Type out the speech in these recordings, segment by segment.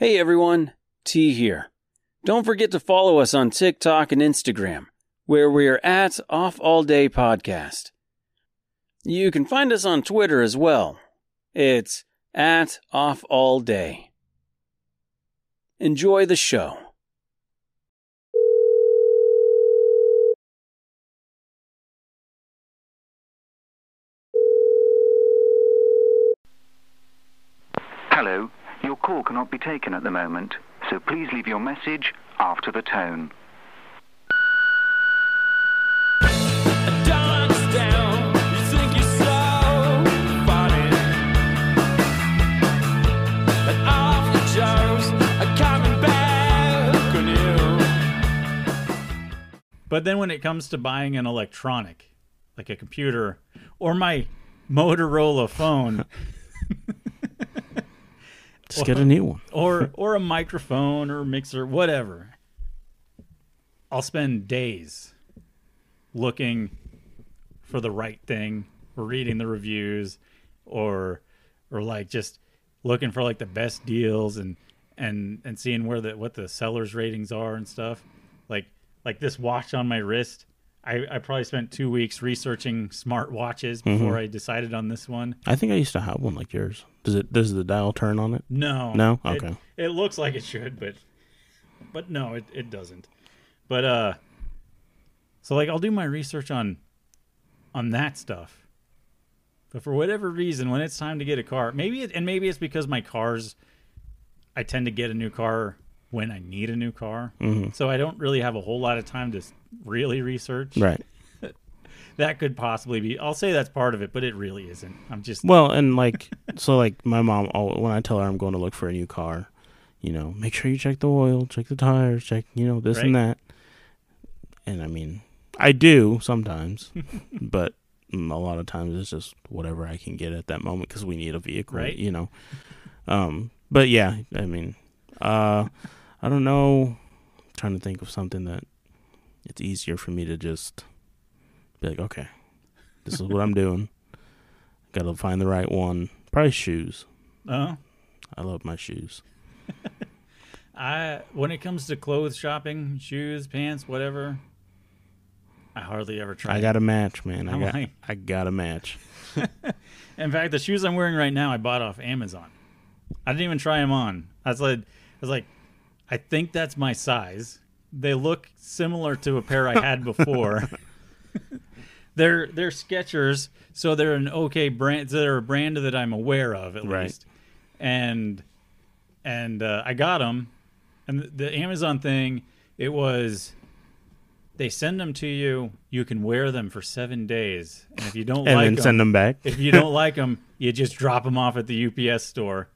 Hey everyone, T here. Don't forget to follow us on TikTok and Instagram, where we are at Off All Day Podcast. You can find us on Twitter as well. It's at Off All Day. Enjoy the show. Hello, call cannot be taken at the moment, so please leave your message after the tone. But then when it comes to buying an electronic, like a computer or my Motorola phone Just get a new one. or or a microphone or mixer, whatever, I'll spend days looking for the right thing, reading the reviews, or or like just looking for like the best deals and and and seeing where the what the sellers ratings are and stuff. Like like this watch on my wrist. I, I probably spent two weeks researching smart watches before I decided on this one. I think I used to have one like yours. Does it? Does the dial turn on it? No. No? It- Okay. It, looks like it should, but but no, it, it doesn't. But uh so like I'll do my research on on that stuff. But for whatever reason when it's time to get a car, maybe it and maybe it's because my cars I tend to get a new car when I need a new car. Mm-hmm. So I don't really have a whole lot of time to really research. Right. That could possibly be. I'll say that's part of it, but it really isn't. I'm just Well, and like, so like my mom, when I tell her I'm going to look for a new car, you know, make sure you check the oil, check the tires, check, you know, this and that. And I mean, I do sometimes, but mm, a lot of times it's just whatever I can get at that moment because we need a vehicle, Right. you know. Um, but yeah, I mean, uh, I don't know. I'm trying to think of something that it's easier for me to just be like, okay, this is what I'm doing. Got to find the right one. Probably shoes. uh I love my shoes. I when it comes to clothes shopping, shoes, pants, whatever, I hardly ever try. I got a match, man. I I'm got like- I got a match. In fact, the shoes I'm wearing right now, I bought off Amazon. I didn't even try them on. I was like, I was like, I think that's my size. They look similar to a pair I had before. they're they're Skechers, so they're an okay brand. They're a brand that I'm aware of at Right. least. And and uh, I got them. And the, the Amazon thing, it was they send them to you. You can wear them for seven days, and if you don't And like then send them back. if you don't like them, you just drop them off at the UPS store,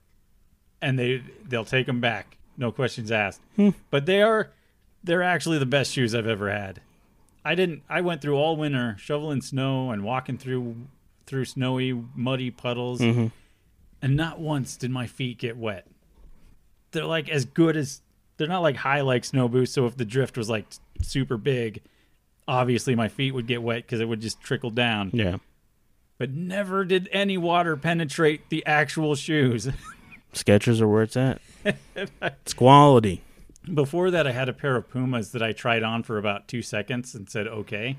and they they'll take them back, no questions asked. Hmm. But they are they're actually the best shoes I've ever had. I didn't. I went through all winter shoveling snow and walking through through snowy, muddy puddles, mm-hmm. and not once did my feet get wet. They're like as good as they're not like high like snow boots. So if the drift was like super big, obviously my feet would get wet because it would just trickle down Yeah. but never did any water penetrate the actual shoes. Skechers are where it's at. it's quality. Before that, I had a pair of Pumas that I tried on for about two seconds and said okay,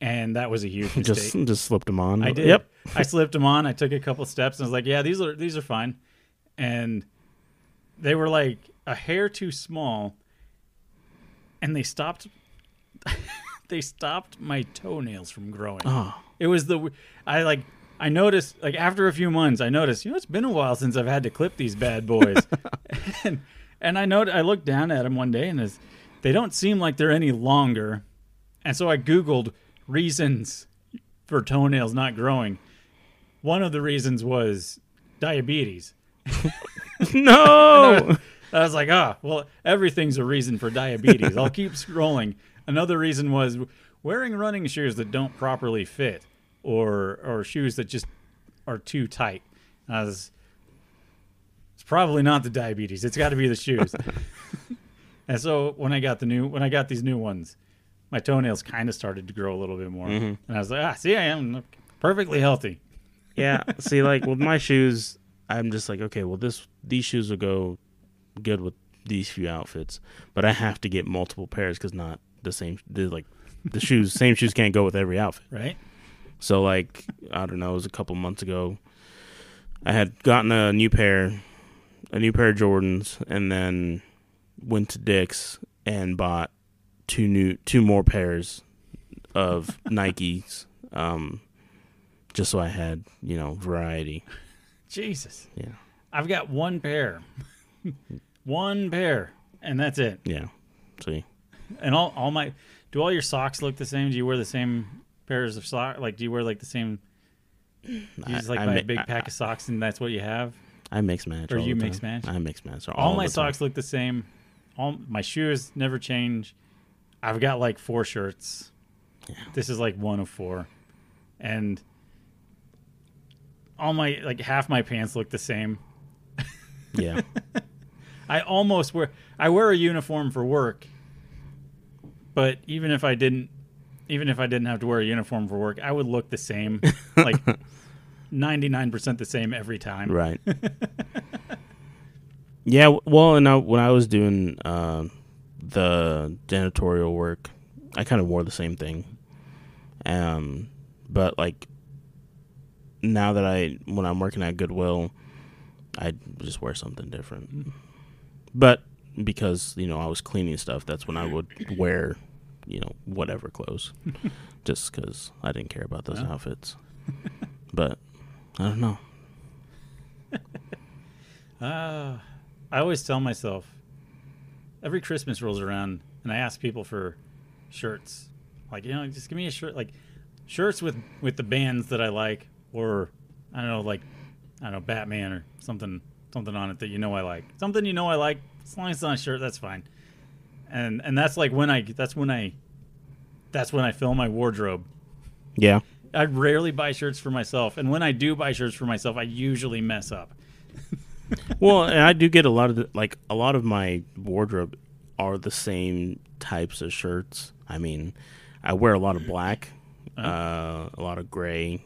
and that was a huge mistake. Just just slipped them on. I did. Yep. I slipped them on. I took a couple steps and I was like, "Yeah, these are these are fine," and they were like a hair too small, and they stopped. they stopped my toenails from growing. Oh. It was the I like I noticed like after a few months I noticed you know it's been a while since I've had to clip these bad boys, and and I know I looked down at them one day and they don't seem like they're any longer, and so I googled reasons for toenails not growing. One of the reasons was diabetes. No. I was like, ah, well, everything's a reason for diabetes. I'll keep scrolling. Another reason was wearing running shoes that don't properly fit, or or shoes that just are too tight. I was, it's probably not the diabetes. It's got to be the shoes. and so when I got the new, when I got these new ones, my toenails kind of started to grow a little bit more, and I was like, ah, see, I am perfectly healthy. yeah. See, like with my shoes, I'm just like, okay, well, this these shoes will go good with these few outfits, but I have to get multiple pairs because not the same. The, like the shoes, same shoes can't go with every outfit. Right. So like I don't know, it was a couple months ago. I had gotten a new pair, a new pair of Jordans, and then went to Dick's and bought two new, two more pairs of Nikes, um, just so I had you know variety. Jesus. Yeah, I've got one pair. one pair. And that's it. yeah. See, And all, all my do all your socks look the same? Do you wear the same pairs of socks? Like do you wear like the same you just like I buy mi- a big I- pack of socks and that's what you have? I mix match. Or all you mix match? I mix match. all my the time. socks look the same. All my shoes never change. I've got like four shirts. This is like one of four, and all my like half my pants look the same. Yeah, I almost wear I wear a uniform for work, but even if I didn't, even if I didn't have to wear a uniform for work, I would look the same, like ninety nine percent the same every time. right. yeah, well, and I, when I was doing uh, the janitorial work, I kind of wore the same thing. Um, but like now that I when I'm working at Goodwill, I just wear something different. But because you know I was cleaning stuff, that's when I would wear, you know, whatever clothes, just because I didn't care about those outfits. But I don't know. Uh, I always tell myself every Christmas rolls around and I ask people for shirts. Like, you know, just give me a shirt like shirts with with the bands that I like or I don't know like I don't know Batman or something something on it that you know I like. Something you know I like as long as it's on a shirt that's fine. And and that's like when I that's when I that's when I fill my wardrobe. Yeah. I rarely buy shirts for myself, and when I do buy shirts for myself, I usually mess up. well, and I do get a lot of the, like a lot of my wardrobe are the same types of shirts. I mean, I wear a lot of black, uh, a lot of gray.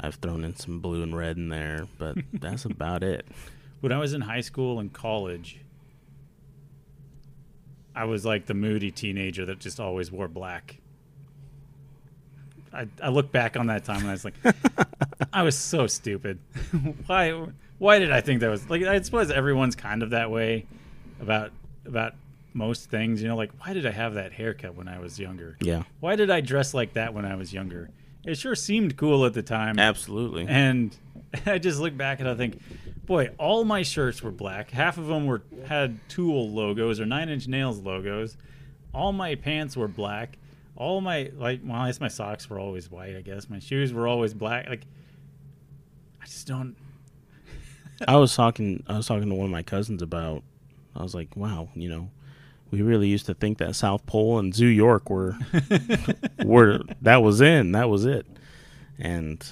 I've thrown in some blue and red in there, but that's about it. when I was in high school and college, I was like the moody teenager that just always wore black. I, I look back on that time and I was like, I was so stupid. why why did I think that was like? I suppose everyone's kind of that way about about most things. You know, like why did I have that haircut when I was younger? Yeah, Why did I dress like that when I was younger? It sure seemed cool at the time. absolutely. And I just look back and I think, boy, all my shirts were black. Half of them were had Tool logos or Nine Inch Nails logos. All my pants were black. All my like, well, I guess my socks were always white. I guess my shoes were always black. Like, I just don't. I was talking. I was talking to one of my cousins about. I was like, "Wow, you know, we really used to think that South Pole and Zoo York were were that was in that was it." And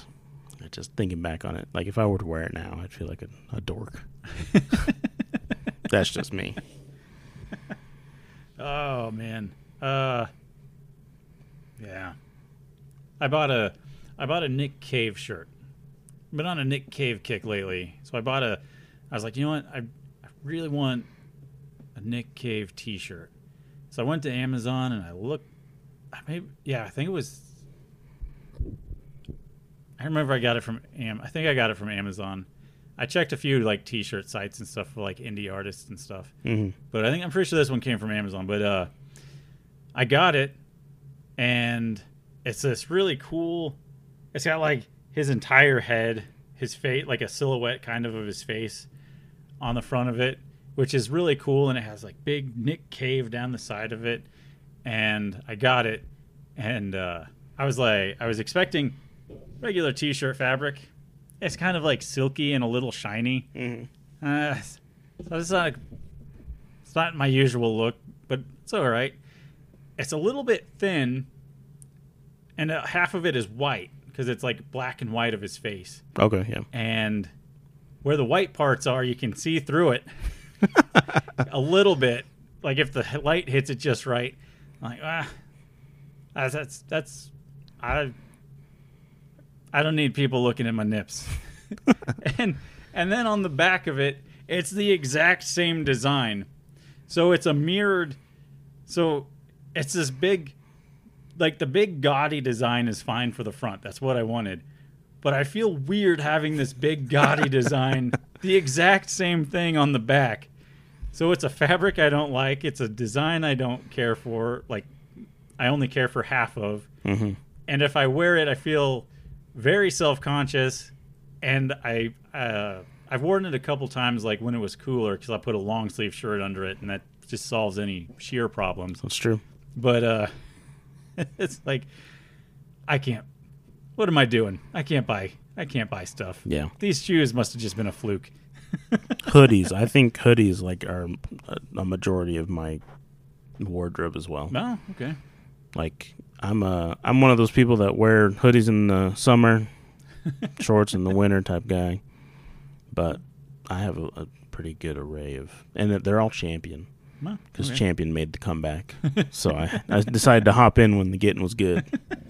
just thinking back on it, like if I were to wear it now, I'd feel like a, a dork. That's just me. Oh man. Uh. Yeah. I bought a, I bought a Nick Cave shirt. Been on a Nick Cave kick lately, so I bought a. I was like, you know what? I, I really want a Nick Cave T-shirt. So I went to Amazon and I looked. I maybe yeah, I think it was. I remember I got it from Am. I think I got it from Amazon. I checked a few like T-shirt sites and stuff for like indie artists and stuff hmm but I think I'm pretty sure this one came from Amazon. But uh, I got it, and it's this really cool. It's got like his entire head, his face, like a silhouette kind of of his face on the front of it, which is really cool. And it has like big Nick Cave down the side of it. And I got it, and uh, I was like, I was expecting regular T-shirt fabric. It's kind of like silky and a little shiny. hmm Uh, so it's not it's not my usual look, but it's all right. It's a little bit thin, and uh, half of it is white because it's like black and white of his face, Okay, yeah. and where the white parts are, you can see through it a little bit. Like if the light hits it just right, I'm like ah, that's that's, that's I. I don't need people looking at my nips. and and then on the back of it, It's the exact same design. So it's a mirrored. So it's this big, like the big gaudy design is fine for the front. That's what I wanted. But I feel weird having this big gaudy design, the exact same thing on the back. So it's a fabric I don't like. It's a design I don't care for. Like, I only care for half of. hmm And if I wear it, I feel very self conscious. And I, uh, I've worn it a couple times, like when it was cooler, because I put a long sleeve shirt under it, and that just solves any sheer problems. That's true. But uh, it's like I can't. What am I doing? I can't buy. I can't buy stuff. Yeah. These shoes must have just been a fluke. hoodies. I think hoodies like are a, a majority of my wardrobe as well. Oh, okay. Like I'm a I'm one of those people that wear hoodies in the summer, shorts in the winter type guy. But I have a, a pretty good array of, and they're all champion Well, because okay. champion made the comeback. so I, I decided to hop in when the getting was good.